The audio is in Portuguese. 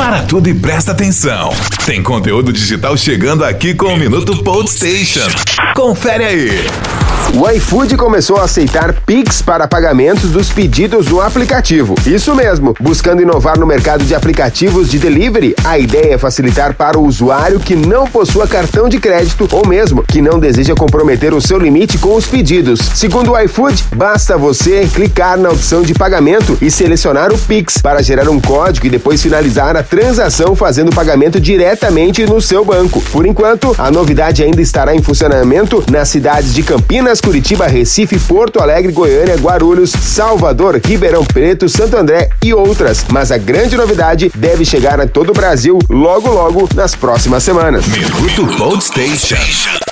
Para tudo e presta atenção. Tem conteúdo digital chegando aqui com o Minuto Post Station. Confere aí. O iFood começou a aceitar Pix para pagamentos dos pedidos no aplicativo. Isso mesmo, buscando inovar no mercado de aplicativos de delivery, a ideia é facilitar para o usuário que não possua cartão de crédito ou mesmo que não deseja comprometer o seu limite com os pedidos. Segundo o iFood, basta você clicar na opção de pagamento e selecionar o Pix para gerar um código e depois finalizar a transação fazendo o pagamento diretamente no seu banco. Por enquanto, a novidade ainda estará em funcionamento nas cidades de Campinas, Curitiba, Recife, Porto Alegre, Goiânia, Guarulhos, Salvador, Ribeirão Preto, Santo André e outras. Mas a grande novidade deve chegar a todo o Brasil logo logo nas próximas semanas. Minuto Post Station.